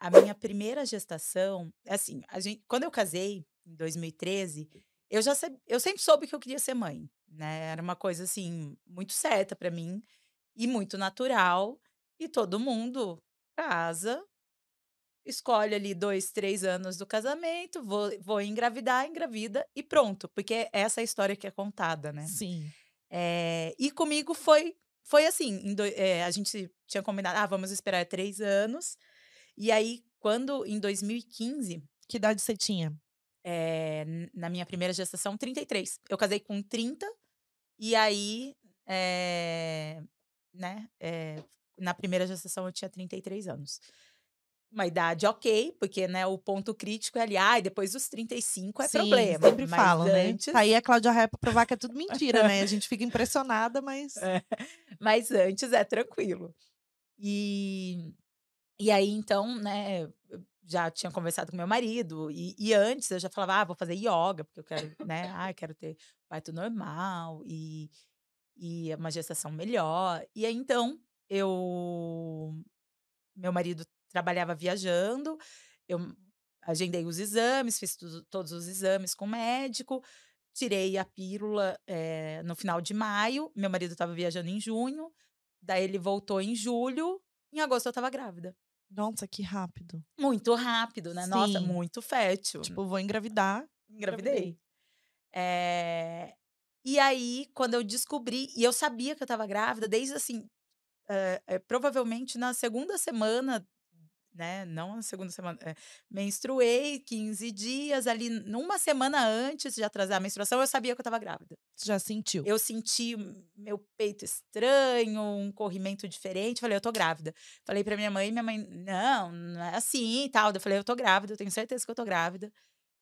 a minha primeira gestação, assim, a gente, quando eu casei em 2013, eu já eu sempre soube que eu queria ser mãe, né? Era uma coisa assim muito certa para mim e muito natural. E todo mundo casa, escolhe ali dois, três anos do casamento, vou, vou engravidar, engravida e pronto, porque é essa é a história que é contada, né? Sim. É, e comigo foi foi assim, do, é, a gente tinha combinado, ah, vamos esperar três anos. E aí, quando em 2015. Que idade você tinha? É, na minha primeira gestação, 33. Eu casei com 30, e aí, é, né, é, na primeira gestação eu tinha 33 anos. Uma idade ok, porque né, o ponto crítico é ali, ah, depois dos 35 é Sim, problema. sempre mas falam, né? antes... né? Tá aí a Cláudia Raia pra provar que é tudo mentira, né? A gente fica impressionada, mas. É, mas antes é tranquilo. E, e aí, então, né, já tinha conversado com meu marido, e, e, antes eu já falava, ah, vou fazer yoga, porque eu quero, né, ah, quero ter parto normal e, e uma gestação melhor. E aí, então, eu. Meu marido trabalhava viajando, eu agendei os exames, fiz todos os exames com o médico, tirei a pílula é, no final de maio, meu marido estava viajando em junho, daí ele voltou em julho, em agosto eu estava grávida. Nossa, que rápido. Muito rápido, né? Sim. Nossa, muito fértil. Tipo, vou engravidar. Engravidei. É... E aí, quando eu descobri, e eu sabia que eu estava grávida, desde assim, é, é, provavelmente na segunda semana né? Não na segunda semana. É, menstruei 15 dias, ali, numa semana antes de atrasar a menstruação, eu sabia que eu estava grávida. Já sentiu? Eu senti meu peito estranho, um corrimento diferente. Falei, eu tô grávida. Falei pra minha mãe, minha mãe, não, não é assim e tal. Eu falei, eu tô grávida, eu tenho certeza que eu tô grávida.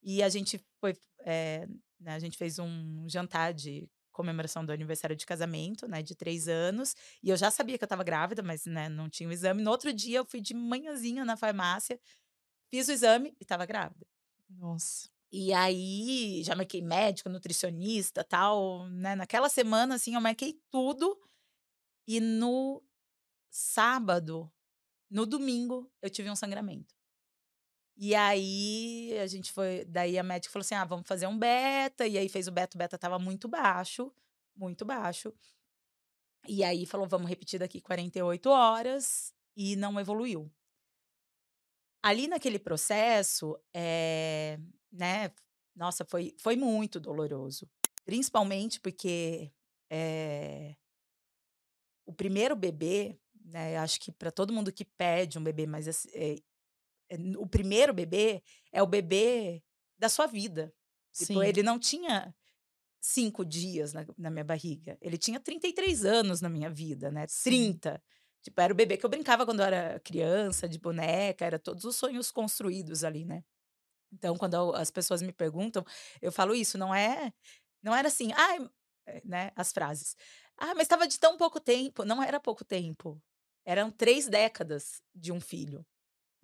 E a gente foi. É, né, a gente fez um jantar de comemoração do aniversário de casamento, né, de três anos. E eu já sabia que eu estava grávida, mas, né, não tinha o exame. No outro dia, eu fui de manhãzinha na farmácia, fiz o exame e estava grávida. Nossa. E aí, já marquei médico, nutricionista, tal, né? Naquela semana, assim, eu marquei tudo. E no sábado, no domingo, eu tive um sangramento. E aí a gente foi. Daí a médica falou assim: ah, vamos fazer um beta. E aí fez o beta, o beta tava muito baixo, muito baixo. E aí falou: vamos repetir daqui 48 horas. E não evoluiu. Ali naquele processo, é, né? Nossa, foi, foi muito doloroso. Principalmente porque é, o primeiro bebê, né? Acho que para todo mundo que pede um bebê, mas é, é, o primeiro bebê é o bebê da sua vida. Tipo, ele não tinha cinco dias na, na, minha barriga. Ele tinha 33 anos na minha vida, né? Sim. 30. Tipo, era o bebê que eu brincava quando eu era criança, de boneca, era todos os sonhos construídos ali, né? Então, quando as pessoas me perguntam, eu falo isso, não é. Não era assim, ah, né? As frases. Ah, mas estava de tão pouco tempo. Não era pouco tempo. Eram três décadas de um filho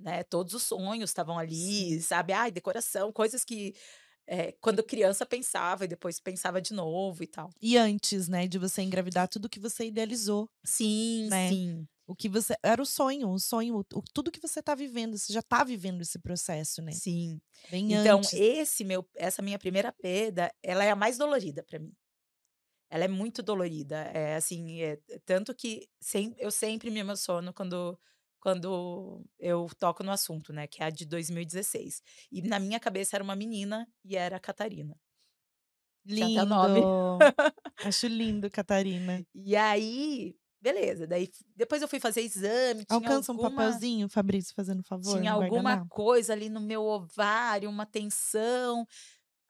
né? Todos os sonhos estavam ali, sabe? Ai, decoração, coisas que é, quando criança pensava e depois pensava de novo e tal. E antes, né, de você engravidar, tudo que você idealizou. Sim, né? sim. O que você. Era o sonho, o sonho, o, tudo que você está vivendo, você já está vivendo esse processo, né? Sim. Bem então, antes. esse meu, essa minha primeira perda, ela é a mais dolorida para mim. Ela é muito dolorida. É assim, é, tanto que sem, eu sempre me emociono quando quando eu toco no assunto, né? Que é a de 2016. E na minha cabeça era uma menina e era a Catarina. Lindo. Acho lindo, Catarina. E aí, beleza. Daí depois eu fui fazer exame. Alcança alguma, um papelzinho, Fabrício, fazendo favor. Tinha alguma coisa ali no meu ovário, uma tensão.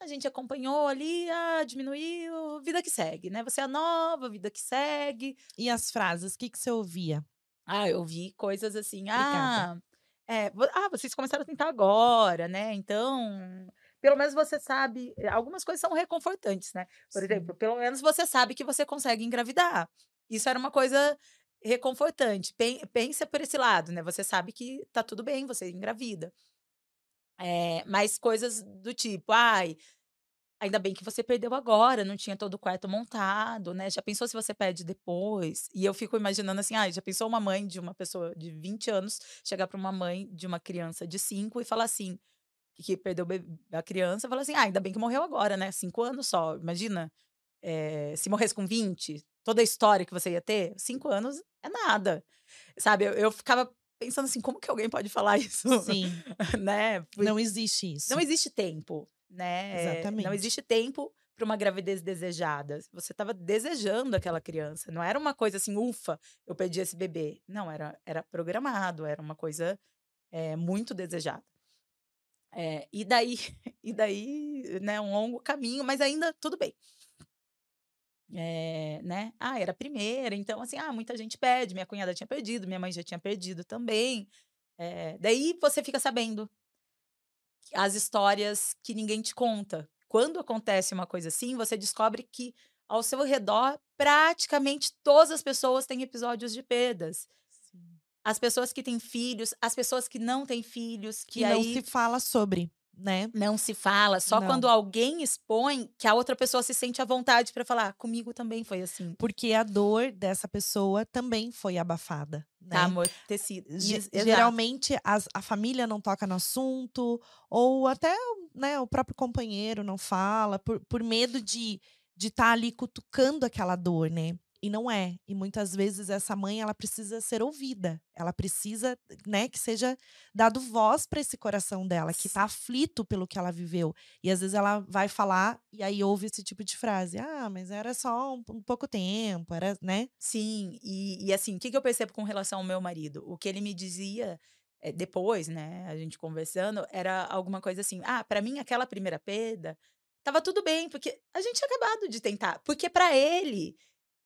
A gente acompanhou ali, ah, diminuiu, vida que segue, né? Você é nova, vida que segue. E as frases, o que, que você ouvia? Ah, eu vi coisas assim, ah, é, ah, vocês começaram a tentar agora, né? Então, pelo menos você sabe, eh, algumas coisas são reconfortantes, né? Por Sim. exemplo, pelo menos você sabe que você consegue engravidar. Isso era uma coisa reconfortante. Pensa por esse lado, né? Você sabe que tá tudo bem, você engravida. É, mas coisas do tipo, ai, ainda bem que você perdeu agora, não tinha todo o quarto montado, né? Já pensou se você perde depois? E eu fico imaginando assim, ah, já pensou uma mãe de uma pessoa de 20 anos chegar para uma mãe de uma criança de 5 e falar assim, que perdeu a criança, fala assim, ah, ainda bem que morreu agora, né? Cinco anos só, imagina. É, se morresse com 20, toda a história que você ia ter, cinco anos é nada. Sabe, eu, eu ficava pensando assim, como que alguém pode falar isso? Sim. né? Não existe isso. Não existe tempo né? Exatamente. Não existe tempo para uma gravidez desejada. Você estava desejando aquela criança. Não era uma coisa assim, ufa, eu perdi esse bebê. Não, era, era programado, era uma coisa é, muito desejada. É, e daí, e daí, né, um longo caminho, mas ainda tudo bem. É, né? Ah, era a primeira, então assim, ah, muita gente pede, minha cunhada tinha perdido, minha mãe já tinha perdido também. Daí você fica sabendo as histórias que ninguém te conta. Quando acontece uma coisa assim, você descobre que ao seu redor, praticamente todas as pessoas têm episódios de perdas. Sim. As pessoas que têm filhos, as pessoas que não têm filhos, que, que aí... não se fala sobre né? Não se fala, só Não. quando alguém expõe que a outra pessoa se sente à vontade para falar, comigo também foi assim. Porque a dor dessa pessoa também foi abafada, né? Tá exato. Geralmente as- a família não toca no assunto, ou até né, o próprio companheiro não fala, por, por medo de estar de tá ali cutucando aquela dor, né? E não é. E muitas vezes essa mãe ela precisa ser ouvida. Ela precisa, né, que seja dado voz para esse coração dela, que está aflito pelo que ela viveu. E às vezes ela vai falar e aí ouve esse tipo de frase: "Ah, mas era só um, um pouco tempo, era, né?" Sim, e, e assim, o que, que eu percebo com relação ao meu marido? O que ele me dizia eh, depois, né, a gente conversando, era alguma coisa assim: ah, para mim aquela primeira perda tava tudo bem, porque a gente tinha acabado de tentar. Porque para ele,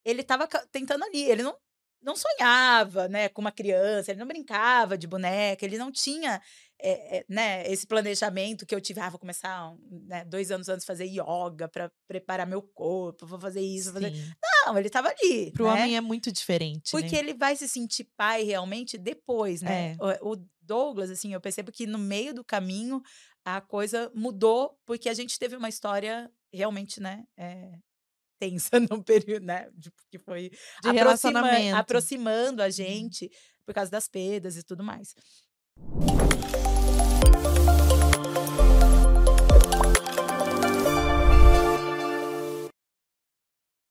ele tava ca- tentando ali, ele não. Não sonhava, né, com uma criança, ele não brincava de boneca, ele não tinha, eh, eh, né, esse planejamento que eu tive, ah, vou começar, né, dois anos antes fazer yoga para preparar meu corpo, vou fazer isso, vou fazer... Não, ele tava ali, Pro né? homem é muito diferente, Porque né? ele vai se sentir pai realmente depois, né? É. O, o Douglas, assim, eu percebo que no meio do caminho a coisa mudou, porque a gente teve uma história realmente, né? é, tensa no período, né? De, que foi De aproxima- relacionamento. aproximando a gente por causa das perdas e tudo mais.